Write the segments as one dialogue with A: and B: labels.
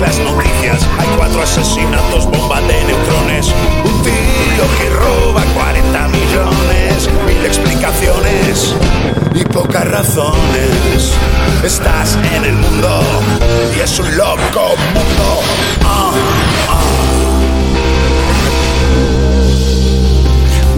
A: las noticias. Hay cuatro asesinatos, bomba de neutrones. Un tío que roba 40 millones. Mil explicaciones y pocas razones. Estás en el mundo y es un loco mundo.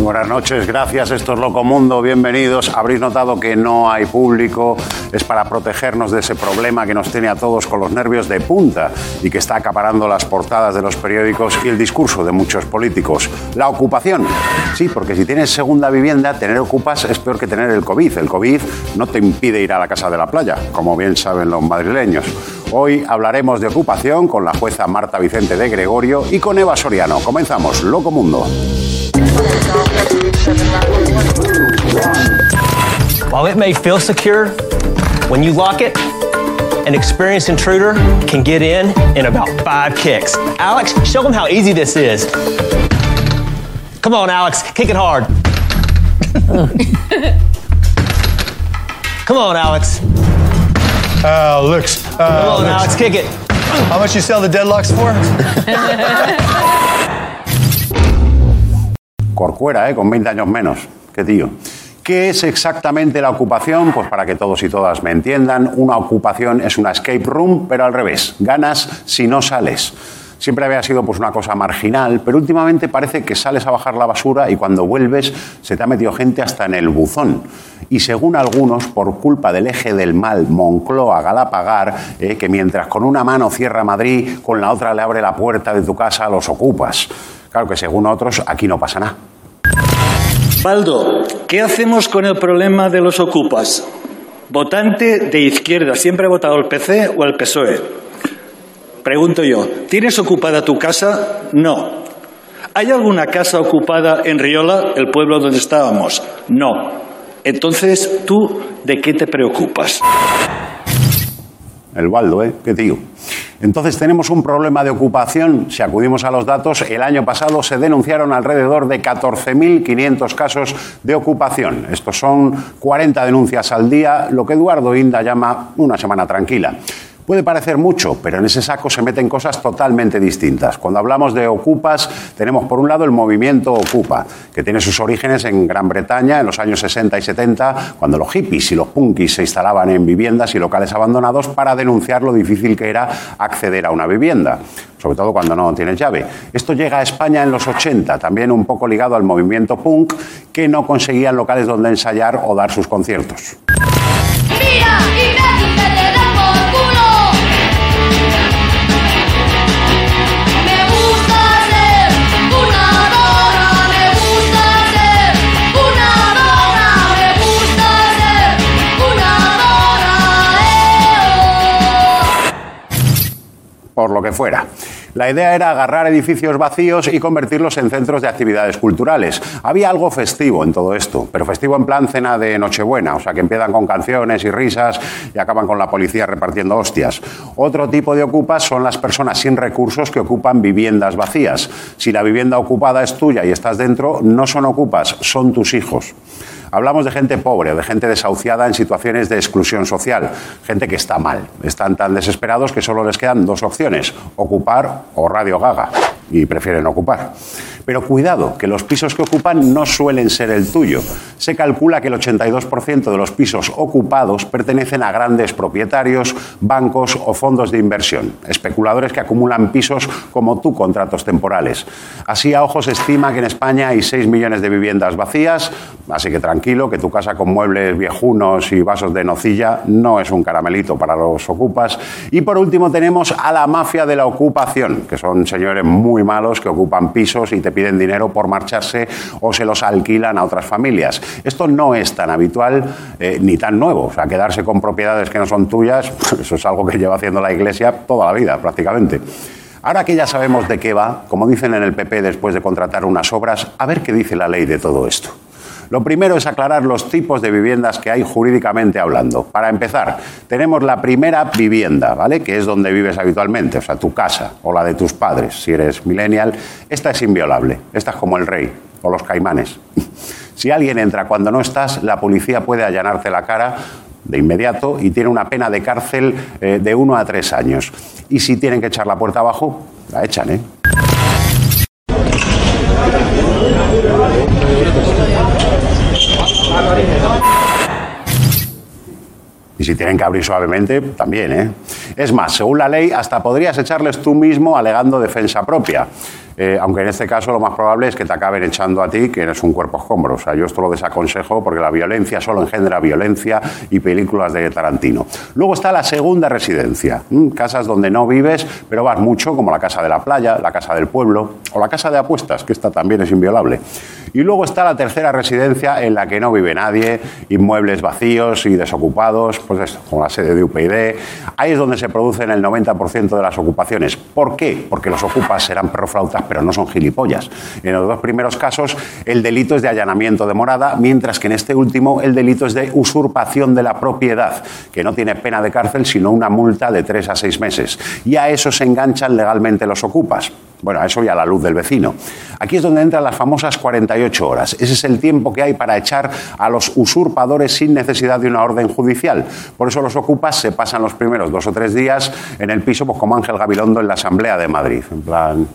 B: Buenas noches, gracias. Esto es Loco Mundo, bienvenidos. Habréis notado que no hay público, es para protegernos de ese problema que nos tiene a todos con los nervios de punta y que está acaparando las portadas de los periódicos y el discurso de muchos políticos. La ocupación. Sí, porque si tienes segunda vivienda, tener ocupas es peor que tener el COVID. El COVID no te impide ir a la casa de la playa, como bien saben los madrileños. Hoy hablaremos de ocupación con la jueza Marta Vicente de Gregorio y con Eva Soriano. Comenzamos, Loco Mundo.
C: While it may feel secure, when you lock it, an experienced intruder can get in in about five kicks. Alex, show them how easy this is. Come on, Alex, kick it hard. Come on, Alex.
D: Alex.
C: Come on, Alex, kick it.
D: How much you sell the deadlocks for?
B: Corcuera, ¿eh? con 20 años menos. Qué tío. ¿Qué es exactamente la ocupación? Pues para que todos y todas me entiendan, una ocupación es una escape room, pero al revés. Ganas si no sales. Siempre había sido pues una cosa marginal, pero últimamente parece que sales a bajar la basura y cuando vuelves se te ha metido gente hasta en el buzón. Y según algunos, por culpa del eje del mal Moncloa Galapagar, eh, que mientras con una mano cierra Madrid, con la otra le abre la puerta de tu casa a los ocupas. Claro que según otros, aquí no pasa nada.
E: Baldo, ¿qué hacemos con el problema de los ocupas? Votante de izquierda, ¿siempre ha votado el PC o el PSOE? Pregunto yo, ¿tienes ocupada tu casa? No. ¿Hay alguna casa ocupada en Riola, el pueblo donde estábamos? No. Entonces, ¿tú de qué te preocupas?
B: El Baldo, ¿eh? Qué tío. Entonces tenemos un problema de ocupación. Si acudimos a los datos, el año pasado se denunciaron alrededor de 14.500 casos de ocupación. Estos son 40 denuncias al día, lo que Eduardo Inda llama una semana tranquila. Puede parecer mucho, pero en ese saco se meten cosas totalmente distintas. Cuando hablamos de ocupas, tenemos por un lado el movimiento Ocupa, que tiene sus orígenes en Gran Bretaña en los años 60 y 70, cuando los hippies y los punkis se instalaban en viviendas y locales abandonados para denunciar lo difícil que era acceder a una vivienda, sobre todo cuando no tienes llave. Esto llega a España en los 80, también un poco ligado al movimiento punk, que no conseguían locales donde ensayar o dar sus conciertos.
F: Mira, por
B: lo que fuera. La idea era agarrar edificios vacíos y convertirlos en centros de actividades culturales. Había algo festivo en todo esto, pero festivo en plan cena de Nochebuena, o sea que empiezan con canciones y risas y acaban con la policía repartiendo hostias. Otro tipo de ocupas son las personas sin recursos que ocupan viviendas vacías. Si la vivienda ocupada es tuya y estás dentro, no son ocupas, son tus hijos. Hablamos de gente pobre, de gente desahuciada en situaciones de exclusión social, gente que está mal. Están tan desesperados que solo les quedan dos opciones, ocupar o radio gaga, y prefieren ocupar. Pero cuidado, que los pisos que ocupan no suelen ser el tuyo. Se calcula que el 82% de los pisos ocupados pertenecen a grandes propietarios, bancos o fondos de inversión, especuladores que acumulan pisos como tú contratos temporales. Así a ojos estima que en España hay 6 millones de viviendas vacías, así que tranquilo, que tu casa con muebles viejunos y vasos de nocilla no es un caramelito para los ocupas. Y por último tenemos a la mafia de la ocupación, que son señores muy malos que ocupan pisos y te piden dinero por marcharse o se los alquilan a otras familias. Esto no es tan habitual eh, ni tan nuevo. O sea, quedarse con propiedades que no son tuyas, eso es algo que lleva haciendo la Iglesia toda la vida prácticamente. Ahora que ya sabemos de qué va, como dicen en el PP después de contratar unas obras, a ver qué dice la ley de todo esto. Lo primero es aclarar los tipos de viviendas que hay jurídicamente hablando. Para empezar, tenemos la primera vivienda, ¿vale? Que es donde vives habitualmente, o sea, tu casa o la de tus padres, si eres millennial. Esta es inviolable. Esta es como el rey o los caimanes. Si alguien entra cuando no estás, la policía puede allanarte la cara de inmediato y tiene una pena de cárcel eh, de uno a tres años. Y si tienen que echar la puerta abajo, la echan, ¿eh? Si tienen que abrir suavemente, también, ¿eh? Es más, según la ley, hasta podrías echarles tú mismo alegando defensa propia. Eh, aunque en este caso lo más probable es que te acaben echando a ti, que eres un cuerpo escombro. O sea, yo esto lo desaconsejo porque la violencia solo engendra violencia y películas de Tarantino. Luego está la segunda residencia, casas donde no vives, pero vas mucho, como la casa de la playa, la casa del pueblo o la casa de apuestas, que esta también es inviolable. Y luego está la tercera residencia en la que no vive nadie, inmuebles vacíos y desocupados, pues esto, como la sede de UPyD. Ahí es donde se producen el 90% de las ocupaciones. ¿Por qué? Porque los ocupas serán perroflautas, pero no son gilipollas. En los dos primeros casos, el delito es de allanamiento de morada, mientras que en este último el delito es de usurpación de la propiedad, que no tiene pena de cárcel, sino una multa de tres a seis meses. Y a eso se enganchan legalmente los ocupas. Bueno, eso y a la luz del vecino. Aquí es donde entran las famosas 48 horas. Ese es el tiempo que hay para echar a los usurpadores sin necesidad de una orden judicial. Por eso los ocupas se pasan los primeros dos o tres días en el piso, pues como Ángel Gabilondo en la Asamblea de Madrid. En plan,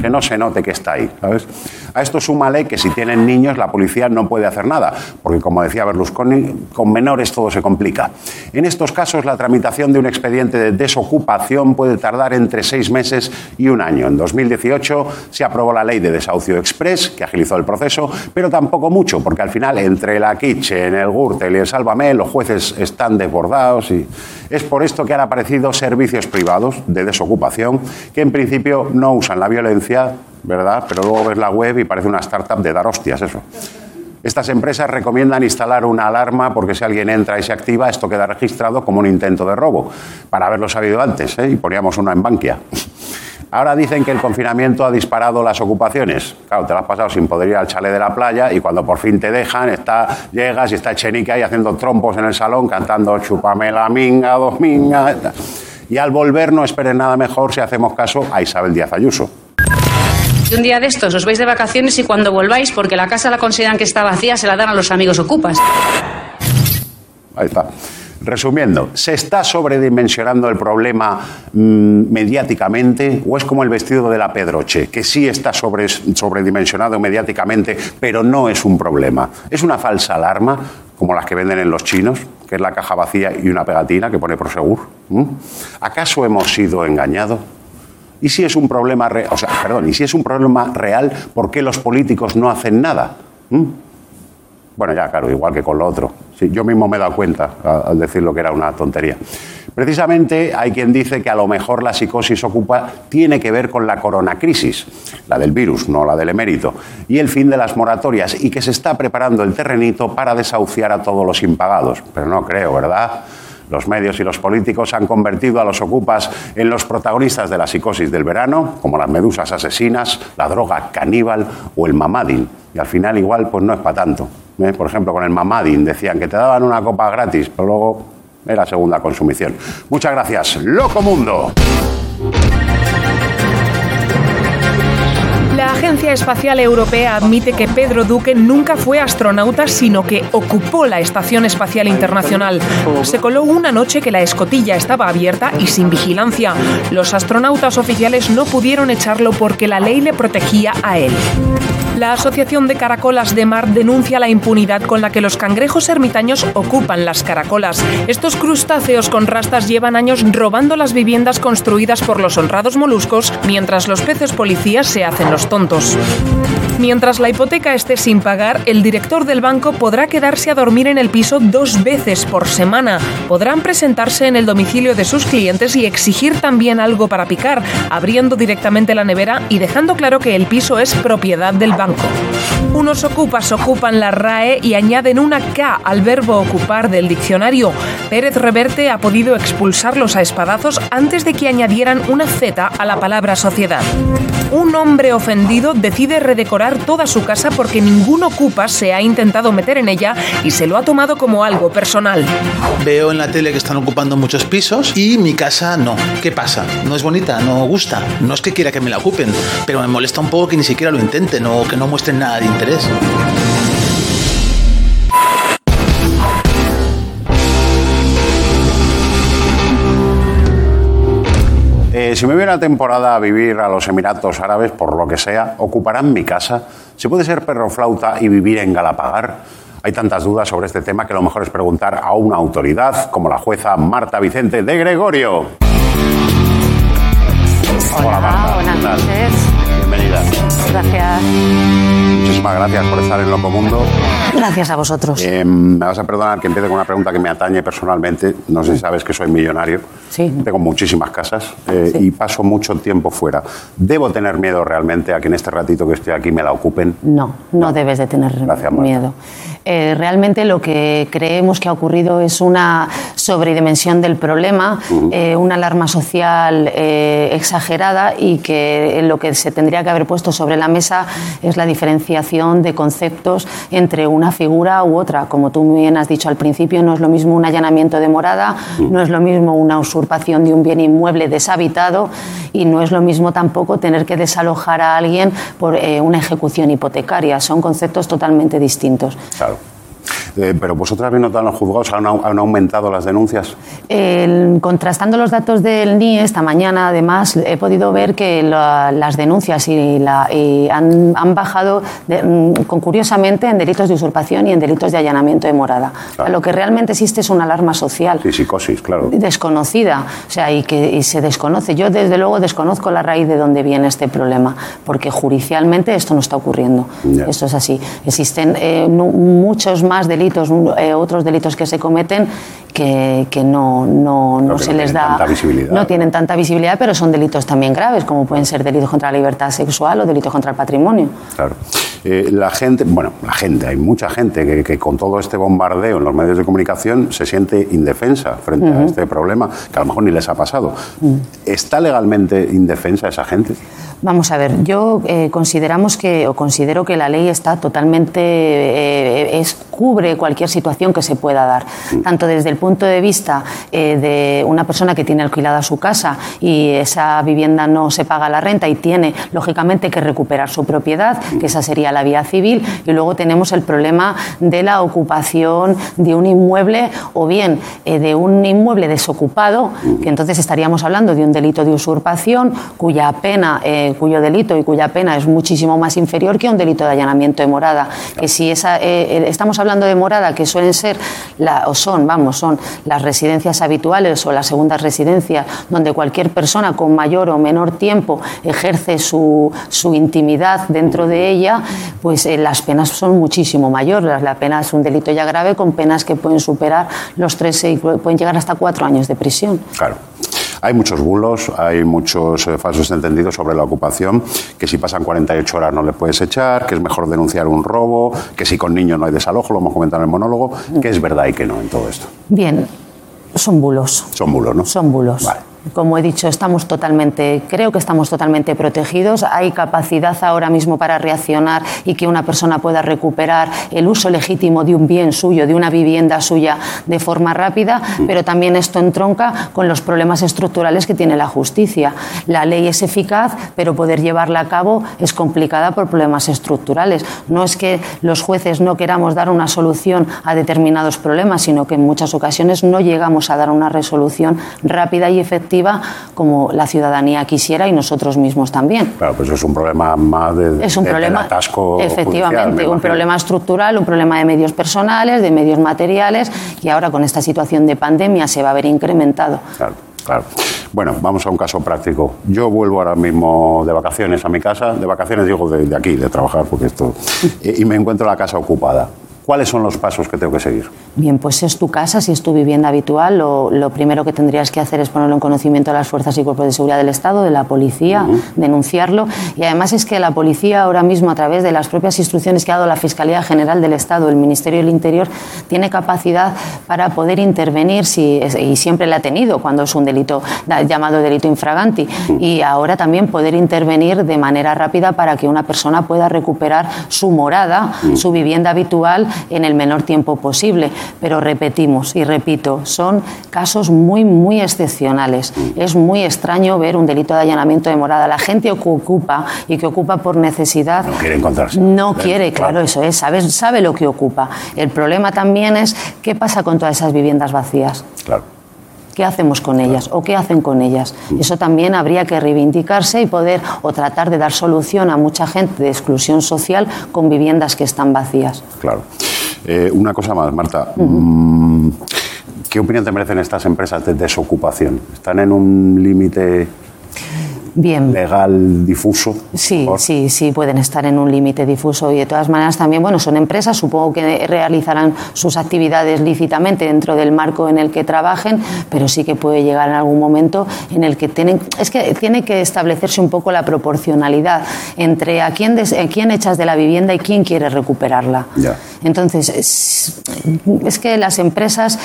B: que no se note que está ahí, ¿sabes? A esto súmale que si tienen niños la policía no puede hacer nada, porque como decía Berlusconi, con menores todo se complica. En estos casos la tramitación de un expediente de desocupación puede tardar entre seis meses y un año. En 2018 se aprobó la ley de desahucio express, que agilizó el proceso, pero tampoco mucho, porque al final entre la Kitchen, el Gürtel y el Sálvame, los jueces están desbordados y es por esto que han aparecido servicios privados de desocupación que en principio no usan la violencia, ¿verdad? Pero luego ves la web y parece una startup de dar hostias, eso. Estas empresas recomiendan instalar una alarma porque si alguien entra y se activa, esto queda registrado como un intento de robo, para haberlo sabido antes, ¿eh? y poníamos una en Bankia. Ahora dicen que el confinamiento ha disparado las ocupaciones. Claro, te lo has pasado sin poder ir al chalet de la playa y cuando por fin te dejan, está, llegas y está Chenica ahí haciendo trompos en el salón, cantando Chúpame la minga, dos mingas. Y al volver no esperen nada mejor si hacemos caso a Isabel Díaz Ayuso.
G: Un día de estos os vais de vacaciones y cuando volváis, porque la casa la consideran que está vacía, se la dan a los amigos ocupas.
B: Ahí está. Resumiendo, ¿se está sobredimensionando el problema mm, mediáticamente o es como el vestido de la Pedroche, que sí está sobre, sobredimensionado mediáticamente, pero no es un problema? ¿Es una falsa alarma, como las que venden en los chinos, que es la caja vacía y una pegatina que pone Prosegur? ¿Mm? ¿Acaso hemos sido engañados? ¿Y si es un problema, re- o sea, perdón, y si es un problema real, ¿por qué los políticos no hacen nada? ¿Mm? Bueno, ya, claro, igual que con lo otro. Yo mismo me he dado cuenta al decir lo que era una tontería. Precisamente hay quien dice que a lo mejor la psicosis ocupa tiene que ver con la coronacrisis, la del virus, no la del emérito, y el fin de las moratorias, y que se está preparando el terrenito para desahuciar a todos los impagados. Pero no creo, ¿verdad? Los medios y los políticos han convertido a los ocupas en los protagonistas de la psicosis del verano, como las medusas asesinas, la droga caníbal o el mamadin. Y al final igual pues no es para tanto. ¿Eh? Por ejemplo, con el mamadin decían que te daban una copa gratis, pero luego era segunda consumición. Muchas gracias. Loco Mundo.
H: La Agencia Espacial Europea admite que Pedro Duque nunca fue astronauta, sino que ocupó la Estación Espacial Internacional. Se coló una noche que la escotilla estaba abierta y sin vigilancia. Los astronautas oficiales no pudieron echarlo porque la ley le protegía a él. La Asociación de Caracolas de Mar denuncia la impunidad con la que los cangrejos ermitaños ocupan las caracolas. Estos crustáceos con rastas llevan años robando las viviendas construidas por los honrados moluscos, mientras los peces policías se hacen los tontos. Mientras la hipoteca esté sin pagar, el director del banco podrá quedarse a dormir en el piso dos veces por semana. Podrán presentarse en el domicilio de sus clientes y exigir también algo para picar, abriendo directamente la nevera y dejando claro que el piso es propiedad del banco. Unos ocupas ocupan la RAE y añaden una K al verbo ocupar del diccionario. Pérez Reverte ha podido expulsarlos a espadazos antes de que añadieran una Z a la palabra sociedad. Un hombre ofendido decide redecorar toda su casa porque ningún ocupa se ha intentado meter en ella y se lo ha tomado como algo personal.
I: Veo en la tele que están ocupando muchos pisos y mi casa no. ¿Qué pasa? No es bonita, no gusta. No es que quiera que me la ocupen, pero me molesta un poco que ni siquiera lo intenten o no muestren nada de interés.
B: Eh, si me viene una temporada a vivir a los Emiratos Árabes, por lo que sea, ¿ocuparán mi casa? ¿Se puede ser perro flauta y vivir en Galapagar? Hay tantas dudas sobre este tema que lo mejor es preguntar a una autoridad como la jueza Marta Vicente de Gregorio.
J: Hola, Buenas noches.
B: Bienvenida.
J: Gracias.
B: Muchísimas gracias por estar en Loco Mundo.
J: Gracias a vosotros.
B: Eh, me vas a perdonar que empiece con una pregunta que me atañe personalmente. No sé si sabes que soy millonario.
J: Sí.
B: Tengo muchísimas casas eh, y paso mucho tiempo fuera. ¿Debo tener miedo realmente a que en este ratito que estoy aquí me la ocupen?
J: No, no, debes de tener
B: Gracias, Marta.
J: Eh, realmente lo que creemos que ha ocurrido es una sobredimensión del problema, eh, una alarma social eh, exagerada y que lo que se tendría que haber puesto sobre la mesa es la diferenciación de conceptos entre una figura u otra. Como tú bien has dicho al principio, no es lo mismo un allanamiento de morada, no es lo mismo una usurpación de un bien inmueble deshabitado y no es lo mismo tampoco tener que desalojar a alguien por una ejecución hipotecaria. Son conceptos totalmente distintos.
B: Claro. Eh, pero vosotras habéis notado en los juzgados, ¿han, han aumentado las denuncias?
J: El- contrastando los datos del NIE esta mañana, además, he podido ver que la- las denuncias y la- y han, han bajado de- mm, con, curiosamente en delitos de usurpación y en delitos de allanamiento de morada. O sea, lo que realmente existe es una alarma social.
B: Sí, psicosis, claro.
J: desconocida, o sea, y que y se desconoce. Yo desde luego desconozco la raíz de dónde viene este problema, porque judicialmente esto no está ocurriendo.
B: Ya.
J: Esto es así. Existen eh, nu- muchos más delitos, un- eh, otros delitos que se cometen que, que no, no, no
B: Claro, que
J: se
B: no
J: les
B: tienen
J: da,
B: tanta visibilidad.
J: no tienen tanta visibilidad, pero son delitos también graves, como pueden ser delitos contra la libertad sexual o delitos contra el patrimonio.
B: Claro. Eh, la gente, bueno, la gente, hay mucha gente que, que con todo este bombardeo en los medios de comunicación se siente indefensa frente a este problema, que a lo mejor ni les ha pasado. ¿Está legalmente indefensa esa gente?
J: Vamos a ver, yo eh, consideramos que o considero que la ley está totalmente eh, es, cubre cualquier situación que se pueda dar, tanto desde el punto de vista eh, de una persona que tiene alquilada su casa y esa vivienda no se paga la renta y tiene lógicamente que recuperar su propiedad, que esa sería la vía civil, y luego tenemos el problema de la ocupación de un inmueble o bien eh, de un inmueble desocupado, que entonces estaríamos hablando de un delito de usurpación cuya pena, cuyo delito y cuya pena es muchísimo más inferior que un delito de allanamiento de morada. Que si eh, eh, estamos hablando de morada, que suelen ser la, o son, vamos, son las residencias habituales o las segundas residencias donde cualquier persona con mayor o menor tiempo ejerce su, su intimidad dentro de ella, pues eh, las penas son muchísimo mayores. La pena es un delito ya grave con penas que pueden superar los tres, pueden llegar hasta cuatro años de prisión.
B: Claro. Hay muchos bulos, hay muchos eh, falsos entendidos sobre la ocupación, que si pasan 48 horas no le puedes echar, que es mejor denunciar un robo, que si con niños no hay desalojo, lo hemos comentado en el monólogo, que es verdad y que no en todo esto.
J: Bien, son bulos.
B: Son bulos, ¿no?
J: Son bulos. Como he dicho, estamos totalmente, creo que estamos totalmente protegidos. Hay capacidad ahora mismo para reaccionar y que una persona pueda recuperar el uso legítimo de un bien suyo, de una vivienda suya, de forma rápida, pero también esto entronca con los problemas estructurales que tiene la justicia. La ley es eficaz, pero poder llevarla a cabo es complicada por problemas estructurales. No es que los jueces no queramos dar una solución a determinados problemas, sino que en muchas ocasiones no llegamos a dar una resolución rápida y efectiva como la ciudadanía quisiera y nosotros mismos también.
B: Claro, pues es un problema más de,
J: Es un
B: de- del
J: problema,
B: atasco judicial,
J: efectivamente, un problema estructural, un problema de medios personales, de medios materiales y ahora con esta situación de pandemia se va a ver incrementado.
B: Claro, claro. Bueno, vamos a un caso práctico. Yo vuelvo ahora mismo de vacaciones a mi casa, de vacaciones digo de, de aquí, de trabajar, porque esto, y, y me encuentro la casa ocupada. ¿Cuáles son los pasos que tengo que seguir?
J: Bien, pues es tu casa, si es tu vivienda habitual, lo, lo primero que tendrías que hacer es ponerlo en conocimiento de las fuerzas y cuerpos de seguridad del Estado, de la policía, denunciarlo. Y además es que la policía ahora mismo, a través de las propias instrucciones que ha dado la Fiscalía General del Estado, el Ministerio del Interior, tiene capacidad para poder intervenir, si, y siempre la ha tenido cuando es un delito llamado delito infraganti, y ahora también poder intervenir de manera rápida para que una persona pueda recuperar su morada, su vivienda habitual en el menor tiempo posible. Pero repetimos y repito, son casos muy, muy excepcionales. Es muy extraño ver un delito de allanamiento de morada. La gente que ocupa y que ocupa por necesidad
B: No quiere encontrarse.
J: no quiere, claro, eso es, sabe, sabe lo que ocupa. El problema también es qué pasa con todas esas viviendas vacías.
B: Claro.
J: ¿Qué hacemos con ellas o qué hacen con ellas? Eso también habría que reivindicarse y poder o tratar de dar solución a mucha gente de exclusión social con viviendas que están vacías.
B: Claro. Eh, una cosa más, Marta. Mm, ¿Qué opinión te merecen estas empresas de desocupación? ¿Están en un límite
J: Bien.
B: legal difuso?
J: Sí, sí, sí, pueden estar en un límite difuso y de todas maneras también, bueno, son empresas, supongo que realizarán sus actividades lícitamente dentro del marco en el que trabajen, pero sí que puede llegar en algún momento en el que tienen, es que tiene que establecerse un poco la proporcionalidad entre a quién, des- a quién echas de la vivienda y quién quiere recuperarla.
B: Ya.
J: Entonces, es, es que las empresas...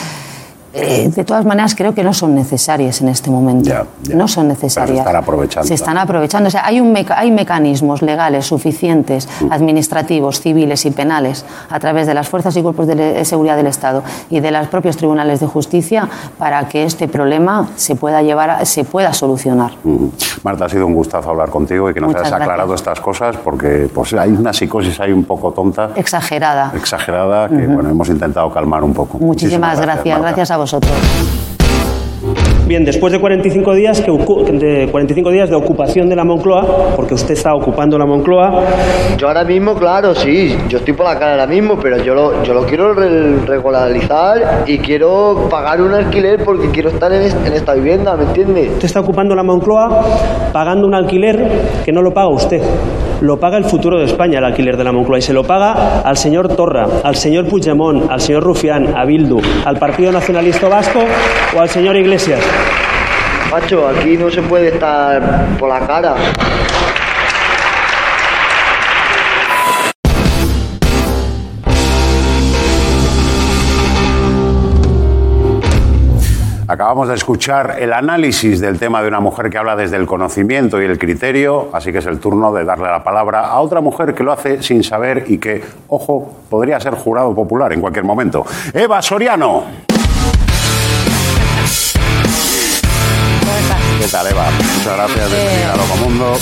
J: eh, de todas maneras, creo que no son necesarias en este momento. No son necesarias.
B: están aprovechando.
J: Se están aprovechando. O sea, hay, un meca- hay mecanismos legales suficientes, administrativos, civiles y penales, a través de las fuerzas y cuerpos de seguridad del Estado y de los propios tribunales de justicia, para que este problema se pueda llevar, a- se pueda solucionar.
B: Ujú. Marta, ha sido un gustazo hablar contigo y que nos
J: Muchas
B: hayas
J: gracias.
B: aclarado estas cosas porque pues, hay una psicosis ahí un poco tonta,
J: Exagerada.
B: exagerada, que bueno, hemos intentado calmar un poco.
J: Muchísimas gracias.
B: Marta.
J: Gracias a vosotros.
K: Bien, después de 45 días, que de 45 días de ocupación de la Moncloa, porque usted está ocupando la Moncloa,
L: Yo ahora mismo, claro, sí, yo estoy por la cara ahora mismo, pero yo lo, yo lo quiero re- regularizar y quiero pagar un alquiler porque quiero estar en, en esta vivienda, ¿me entiendes?
K: usted está ocupando la Moncloa pagando un alquiler que no lo paga usted. Lo paga el futuro de España, el alquiler de la Moncloa, y se lo paga al señor Torra, al señor Puigdemont, al señor Rufián, a Bildu, al Partido Nacionalista Vasco o al señor Iglesias.
L: Macho, aquí no se puede estar por la cara.
B: Acabamos de escuchar el análisis del tema de una mujer que habla desde el conocimiento y el criterio, así que es el turno de darle la palabra a otra mujer que lo hace sin saber y que, ojo, podría ser jurado popular en cualquier momento. Eva Soriano. ¿Qué tal, Eva? Muchas gracias. Bienvenida a Loco Mundo.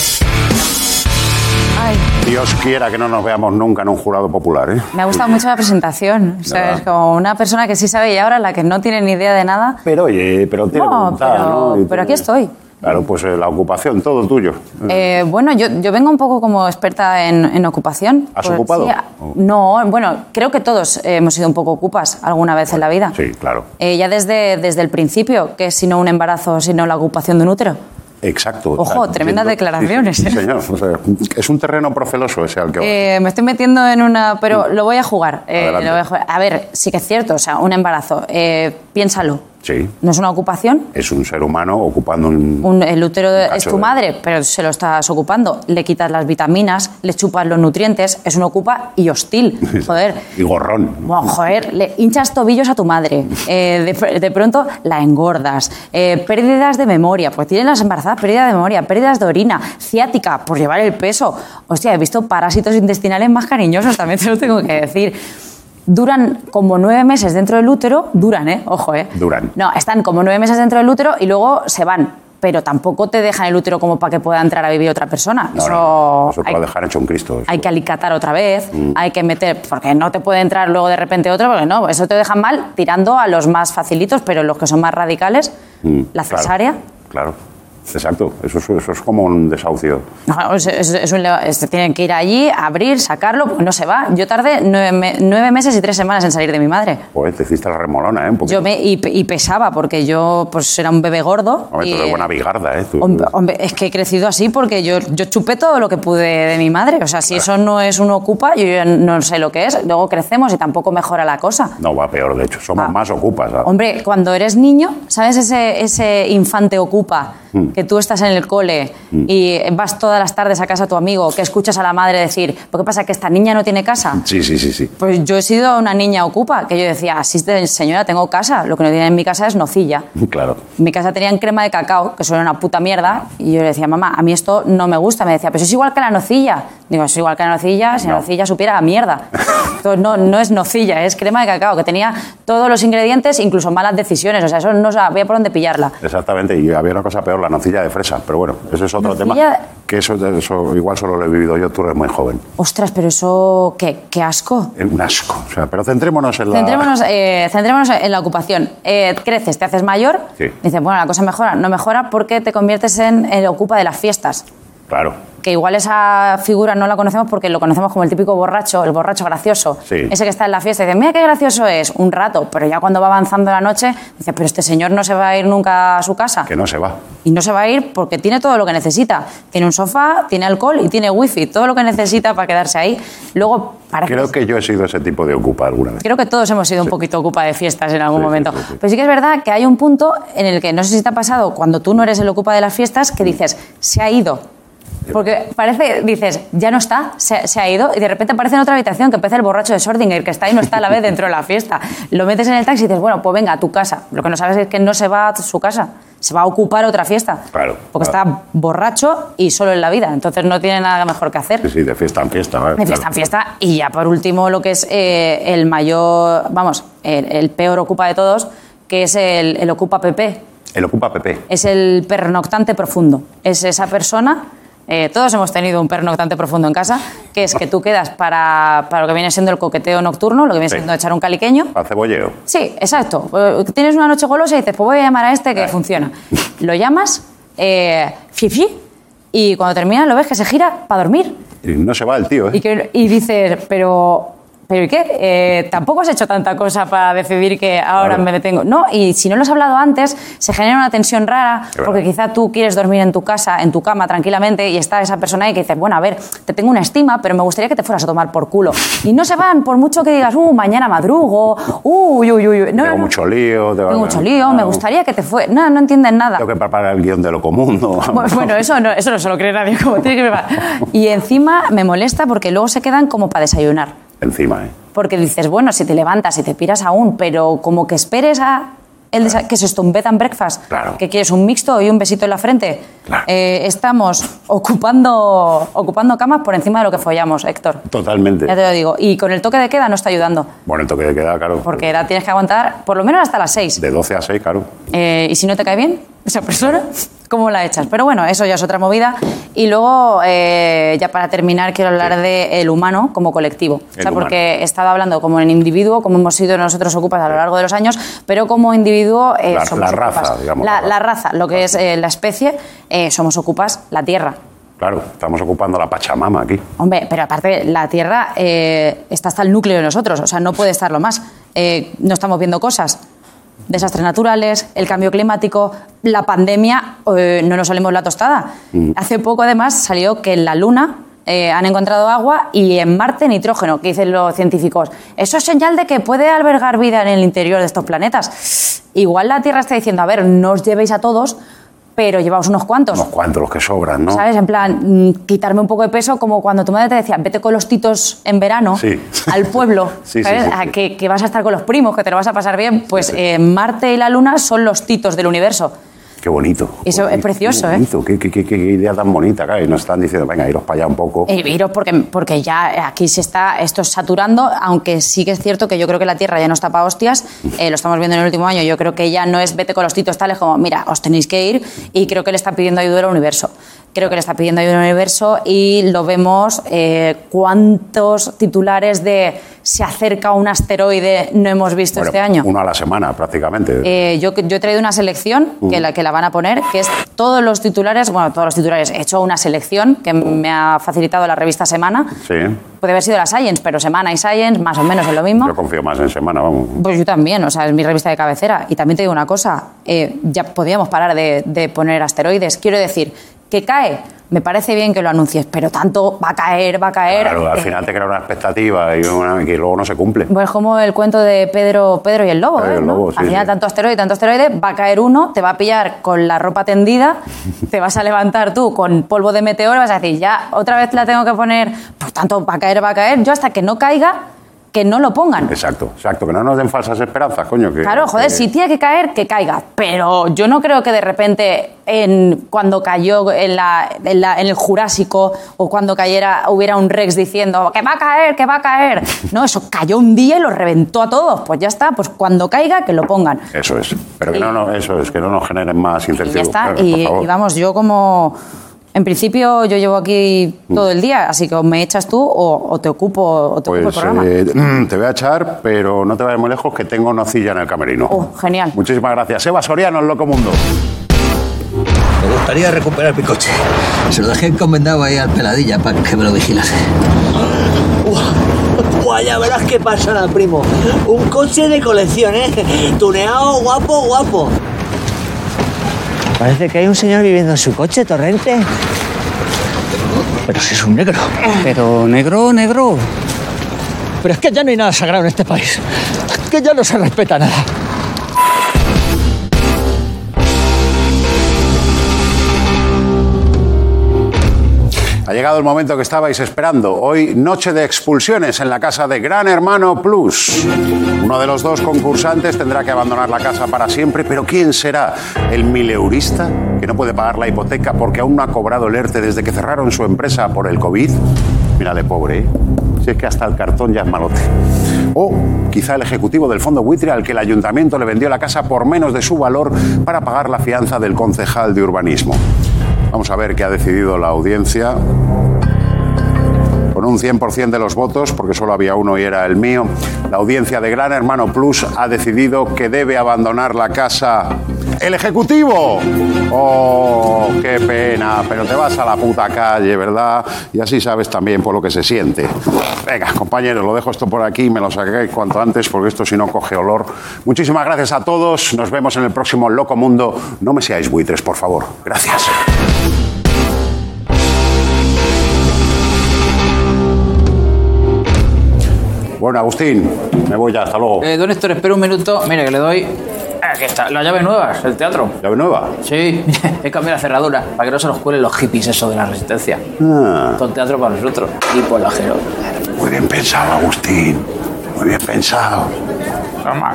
M: Ay,
B: Dios quiera que no nos veamos nunca en un jurado popular, ¿eh?
M: me ha gustado mucho la presentación. O sea, es como una persona que sí sabe y ahora la que no tiene ni idea de nada.
B: Pero oye, pero tiene
M: No,
B: voluntad,
M: pero,
B: ¿no?
M: Pero aquí estoy.
B: Claro, pues eh, la ocupación, todo tuyo.
M: Eh, bueno, yo, yo vengo un poco como experta en, en ocupación.
B: ¿Has
M: Pues,
B: ocupado?
M: sí, a- no, bueno, creo que todos eh, hemos sido un poco ocupas alguna vez en la vida.
B: Sí, claro.
M: Eh, ya desde, desde el principio, que si no un embarazo, sino la ocupación de un útero.
B: Exacto.
M: Ojo, tremendas declaraciones,
B: Sí, sí,
M: ¿eh?
B: señor. O sea, es un terreno proceloso ese al que.
M: Eh, me estoy metiendo en una... Pero lo voy a jugar. eh, lo voy a, jugar. A ver, sí que es cierto, o sea, un embarazo. eh, piénsalo.
B: Sí.
M: ¿No es una ocupación?
B: Es un ser humano ocupando un.
M: Un- el útero es tu
B: de-
M: madre, pero se lo estás ocupando. Le quitas las vitaminas, le chupas los nutrientes, es un ocupa y hostil. Joder.
B: Y gorrón.
M: Bueno, joder, le hinchas tobillos a tu madre. Eh, de, de pronto la engordas. Eh, pérdidas de memoria, pues tienen las embarazadas pérdida de memoria, pérdidas de orina, ciática, por llevar el peso. Hostia, he visto parásitos intestinales más cariñosos, también te lo tengo que decir. Duran como nueve meses dentro del útero, duran, ¿eh? Ojo, ¿eh?
B: Duran.
M: No, están como nueve meses dentro del útero y luego se van. Pero tampoco te dejan el útero como para que pueda entrar a vivir otra persona.
B: No,
M: eso
B: no, eso te
M: hay,
B: lo dejar hecho un Cristo. eso.
M: hay que alicatar otra vez,
B: Mm.
M: hay que meter, porque no te puede entrar luego de repente otro, porque no, eso te dejan mal tirando a los más facilitos, pero los que son más radicales,
B: Mm,
M: la
B: claro,
M: cesárea.
B: Claro. Exacto. Eso, es- eso es como un desahucio.
M: No, es, es- es un leo- es- tienen que ir allí, abrir, sacarlo, pues no se va. Yo tardé nueve, me- nueve meses y tres semanas en salir de mi madre.
B: Pues te hiciste la remolona, ¿eh? Un.
M: Yo me, y, y pesaba, porque yo pues era un bebé gordo.
B: Hombre, tú eres buena bigarda, ¿eh? Tú-
M: Hombre, hombre, es que he crecido así porque yo, yo chupé todo lo que pude de mi madre. O sea, si eso no es un ocupa, yo ya no sé lo que es. Luego crecemos y tampoco mejora la cosa.
B: No, va peor, de hecho.
M: Ah.
B: Somos más ocupas. ¿sabes?
M: Hombre, cuando eres niño, ¿sabes ese, ese infante ocupa?
B: Mm.
M: Que tú estás en el cole
B: Mm.
M: y vas todas las tardes a casa de tu amigo, que escuchas a la madre decir, ¿por qué pasa que esta niña no tiene casa?
B: Sí, sí, sí, sí.
M: Pues yo he sido una niña ocupa, que yo decía, sí, señora, tengo casa, lo que no tiene en mi casa es nocilla.
B: Claro.
M: En mi casa tenían crema de cacao, que era una puta mierda, y yo le decía, mamá, a mí esto no me gusta. Me decía, pero es igual que la nocilla. Digo, es igual que la nocilla, si la
B: No.
M: nocilla supiera a mierda. Entonces, no, no es nocilla, es crema de cacao, que tenía todos los ingredientes, incluso malas decisiones. O sea, eso no sabía por dónde pillarla.
B: Exactamente. Y había una cosa peor. La nocilla de fresa, pero bueno, eso es otro tema. Que eso, eso igual solo lo he vivido yo, tú eres muy joven.
M: Ostras, pero eso, qué, qué asco.
B: Un asco. O sea, pero centrémonos en la.
M: Centrémonos, eh, centrémonos en la ocupación. Eh, creces, te haces mayor,
B: Sí.
M: dices, bueno, la cosa mejora. No mejora porque te conviertes en el ocupa de las fiestas.
B: Claro.
M: Que igual esa figura no la conocemos porque lo conocemos como el típico borracho, el borracho gracioso.
B: Sí.
M: Ese que está en la fiesta y dice, mira qué gracioso es, un rato. Pero ya cuando va avanzando la noche, dice, pero este señor no se va a ir nunca a su casa.
B: Que no se va.
M: Y no se va a ir porque tiene todo lo que necesita. Tiene un sofá, tiene alcohol y tiene wifi. Todo lo que necesita para quedarse ahí. Luego, parece
B: Creo que yo he sido ese tipo de ocupa alguna vez.
M: Creo que todos hemos sido un poquito ocupa de fiestas en algún
B: Sí,
M: momento. Pero sí que es verdad que hay un punto en el que no sé si te ha pasado cuando tú no eres el ocupa de las fiestas que dices, se ha ido. Porque parece, dices, ya no está, se, se ha ido, y de repente aparece en otra habitación que empieza el borracho de Sordinger, que está ahí no está a la vez dentro de la fiesta. Lo metes en el taxi y dices, bueno, pues venga, a tu casa. Lo que no sabes es que no se va a su casa, se va a ocupar otra fiesta.
B: Claro.
M: Porque está borracho y solo en la vida, entonces no tiene nada mejor que hacer.
B: Sí, sí, de fiesta en fiesta. ¿vale?
M: De fiesta en fiesta. Y ya por último, lo que es eh, el mayor, vamos, el, el peor ocupa de todos, que es el, el ocupa PP.
B: El ocupa PP.
M: Es el pernoctante profundo. Es esa persona. Eh, todos hemos tenido un pernoctante profundo en casa, que es que tú quedas para, para lo que viene siendo el coqueteo nocturno, lo que viene
B: Sí.
M: siendo echar un caliqueño.
B: Al cebolleo.
M: Sí, exacto. Eh, Tienes una noche golosa y dices, pues voy a llamar a este que funciona. Lo llamas, eh, fifi, y cuando termina lo ves que se gira para dormir.
B: Y no se va el tío, ¿eh?
M: Y, que, y dices, pero, pero ¿y qué? Eh, tampoco has hecho tanta cosa para decidir que ahora
B: Claro.
M: me detengo. No, y si no lo has hablado antes, se genera una tensión rara,
B: verdad.
M: porque quizá tú quieres dormir en tu casa, en tu cama, tranquilamente, y está esa persona ahí que dice, bueno, a ver, te tengo una estima, pero me gustaría que te fueras a tomar por culo. Y no se van, por mucho que digas, uh, mañana madrugo, uh, uy, uy, uy. No,
B: tengo
M: no,
B: mucho lío.
M: Tengo mucho lío, me gustaría que te fue. No, no entienden nada.
B: Tengo que preparar el guion de lo común. ¿no?
M: Bueno, bueno, eso no, eso no se lo cree nadie como tiene que preparar. Y encima me molesta porque luego se quedan como para desayunar.
B: Encima, ¿eh?
M: Porque dices, bueno, si te levantas y te piras aún, pero como que esperes a el desa- que es esto, un bed and breakfast,
B: Claro.
M: que quieres un mixto y un besito en la frente. Eh, estamos ocupando, ocupando camas por encima de lo que follamos, Héctor.
B: Totalmente.
M: Ya te lo digo. Y con el toque de queda no está ayudando,
B: Bueno, el toque de queda, claro.
M: porque ahora tienes que aguantar por lo menos hasta las 6.
B: De 12 a 6, claro.
M: Eh, y si no te cae bien esa persona, ¿cómo la echas? Pero bueno, eso ya es otra movida. Y luego, eh, ya para terminar, quiero hablar del humano como colectivo. O
B: El
M: sea,
B: humano.
M: porque he estado hablando como en individuo, como hemos sido nosotros ocupas a lo largo de los años, pero como individuo eh,
B: La-
M: somos
B: la raza, digamos,
M: La,
B: la
M: la raza, lo que es eh, la especie, eh, somos ocupas la tierra.
B: Claro, estamos ocupando la Pachamama aquí.
M: Hombre, pero aparte, la Tierra eh, está hasta el núcleo de nosotros, o sea, no puede estarlo más. Eh, no estamos viendo cosas. Desastres naturales, el cambio climático, la pandemia, eh, no nos salimos la tostada. Hace poco, además, salió que en la Luna han encontrado agua y en Marte nitrógeno, que dicen los científicos. Eso es señal de que puede albergar vida en el interior de estos planetas. Igual la Tierra está diciendo, a ver, no os llevéis a todos, pero llevaos unos cuantos.
B: Unos cuantos los que sobran, ¿no?
M: ¿Sabes? En plan, mm, quitarme un poco de peso, como cuando tu madre te decía, vete con los titos en verano
B: Sí.
M: al pueblo,
B: Sí,
M: ¿sabes?
B: sí,
M: A
B: sí.
M: que, que vas a estar con los primos, que te lo vas a pasar bien. Pues eh, Marte y la Luna son los titos del universo.
B: Qué bonito.
M: Eso es precioso,
B: qué
M: ¿eh?
B: bonito, Qué, qué- qué- qué idea tan bonita, claro. Y nos están diciendo, venga, iros para allá un poco.
M: Eh, iros porque, porque ya aquí se está esto saturando, aunque sí que es cierto que yo creo que la Tierra ya no está para hostias, eh, lo estamos viendo en el último año, yo creo que ya no es vete con los titos tales como, mira, os tenéis que ir, y creo que le está pidiendo ayuda al universo. Creo que le está pidiendo ayuda al universo y lo vemos eh, cuántos titulares de se acerca un asteroide no hemos visto
B: Bueno,
M: este año.
B: Uno a la semana, prácticamente.
M: Eh, yo, yo he traído una selección que, la, que la van a poner, que es todos los titulares, bueno, todos los titulares. He hecho una selección que me ha facilitado la revista Semana.
B: sí.
M: Puede haber sido la Science, pero Semana y Science más o menos es lo mismo.
B: Yo confío más en semana, vamos.
M: Pues yo también, o sea, es mi revista de cabecera. Y también te digo una cosa, eh, ya podíamos parar de, de poner asteroides. Quiero decir, que cae, me parece bien que lo anuncies, pero tanto va a caer, va a caer.
B: Claro, al
M: eh,
B: final te crea una expectativa y una, que luego no se cumple.
M: Pues como el cuento de Pedro, Pedro y el lobo.
B: Pedro
M: ¿eh?
B: el
M: ¿no?
B: lobo, sí,
M: Al final,
B: sí.
M: tanto asteroide, tanto asteroide, va a caer uno, te va a pillar con la ropa tendida, te vas a levantar tú con polvo de meteoro vas a decir, ya, otra vez la tengo que poner, pues tanto va a caer, va a caer. Yo hasta que no caiga, que no lo pongan.
B: Exacto, exacto, que no nos den falsas esperanzas, coño. Que,
M: Claro, joder,
B: que-
M: si tiene que caer, que caiga. Pero yo no creo que de repente, en, cuando cayó en, la- en la- en el Jurásico o cuando cayera, hubiera un Rex diciendo que va a caer, que va a caer. No, eso cayó un día y lo reventó a todos. Pues ya está, pues cuando caiga, que lo pongan.
B: Eso es. Pero que no, no, eso es, que no nos generen más
M: Y ya
B: incertidumbre.
M: está.
B: Claro,
M: y vamos, yo como. En principio yo llevo aquí todo el día, así que o me echas tú o, o te ocupo, o te ocupo
B: Pues
M: el programa.
B: eh, te voy a echar, pero no te vayas muy lejos, que tengo nocilla en el camerino.
M: Oh, genial.
B: Muchísimas gracias. Eva Soriano, en Loco Mundo.
N: Me gustaría recuperar mi coche. Se lo dejé encomendado ahí al peladilla para que me lo vigilase.
O: Buah, ya verás qué pasa, primo. Un coche de colección, ¿eh? Tuneado, guapo, guapo. Parece que hay un señor viviendo en su coche, Torrente.
N: Pero si es un negro. Pero negro, negro. Pero es que ya no hay nada sagrado en este país. Es que ya no se respeta nada.
B: Ha llegado el momento que estabais esperando. Hoy, noche de expulsiones en la casa de Gran Hermano Plus. Uno de los dos concursantes tendrá que abandonar la casa para siempre, pero ¿quién será? ¿El mileurista que no puede pagar la hipoteca porque aún no ha cobrado el ERTE desde que cerraron su empresa por el COVID? Mírale, pobre, ¿eh? Si es que hasta el cartón ya es malote. O quizá el ejecutivo del fondo buitre al que el ayuntamiento le vendió la casa por menos de su valor para pagar la fianza del concejal de urbanismo. Vamos a ver qué ha decidido la audiencia. Con un 100% de los votos, porque solo había uno y era el mío, la audiencia de Gran Hermano Plus ha decidido que debe abandonar la casa el Ejecutivo. Oh, qué pena, pero te vas a la puta calle, ¿verdad? Y así sabes también por lo que se siente. Venga, compañeros, lo dejo esto por aquí, me lo saqué cuanto antes, porque esto si no coge olor. Muchísimas gracias a todos, nos vemos en el próximo Loco Mundo. No me seáis buitres, por favor. Gracias. Bueno, Agustín, me voy ya, hasta luego.
P: Eh, don Héctor, espera un minuto. Mire, que le doy. Aquí está, las llaves nuevas, el teatro.
B: ¿Llave nueva?
P: Sí, he cambiado la cerradura para que no se nos cuelen los hippies, eso de la resistencia.
B: Ah,
P: el teatro para nosotros y por la Jero.
B: muy bien pensado, Agustín. Muy bien pensado.
P: Toma.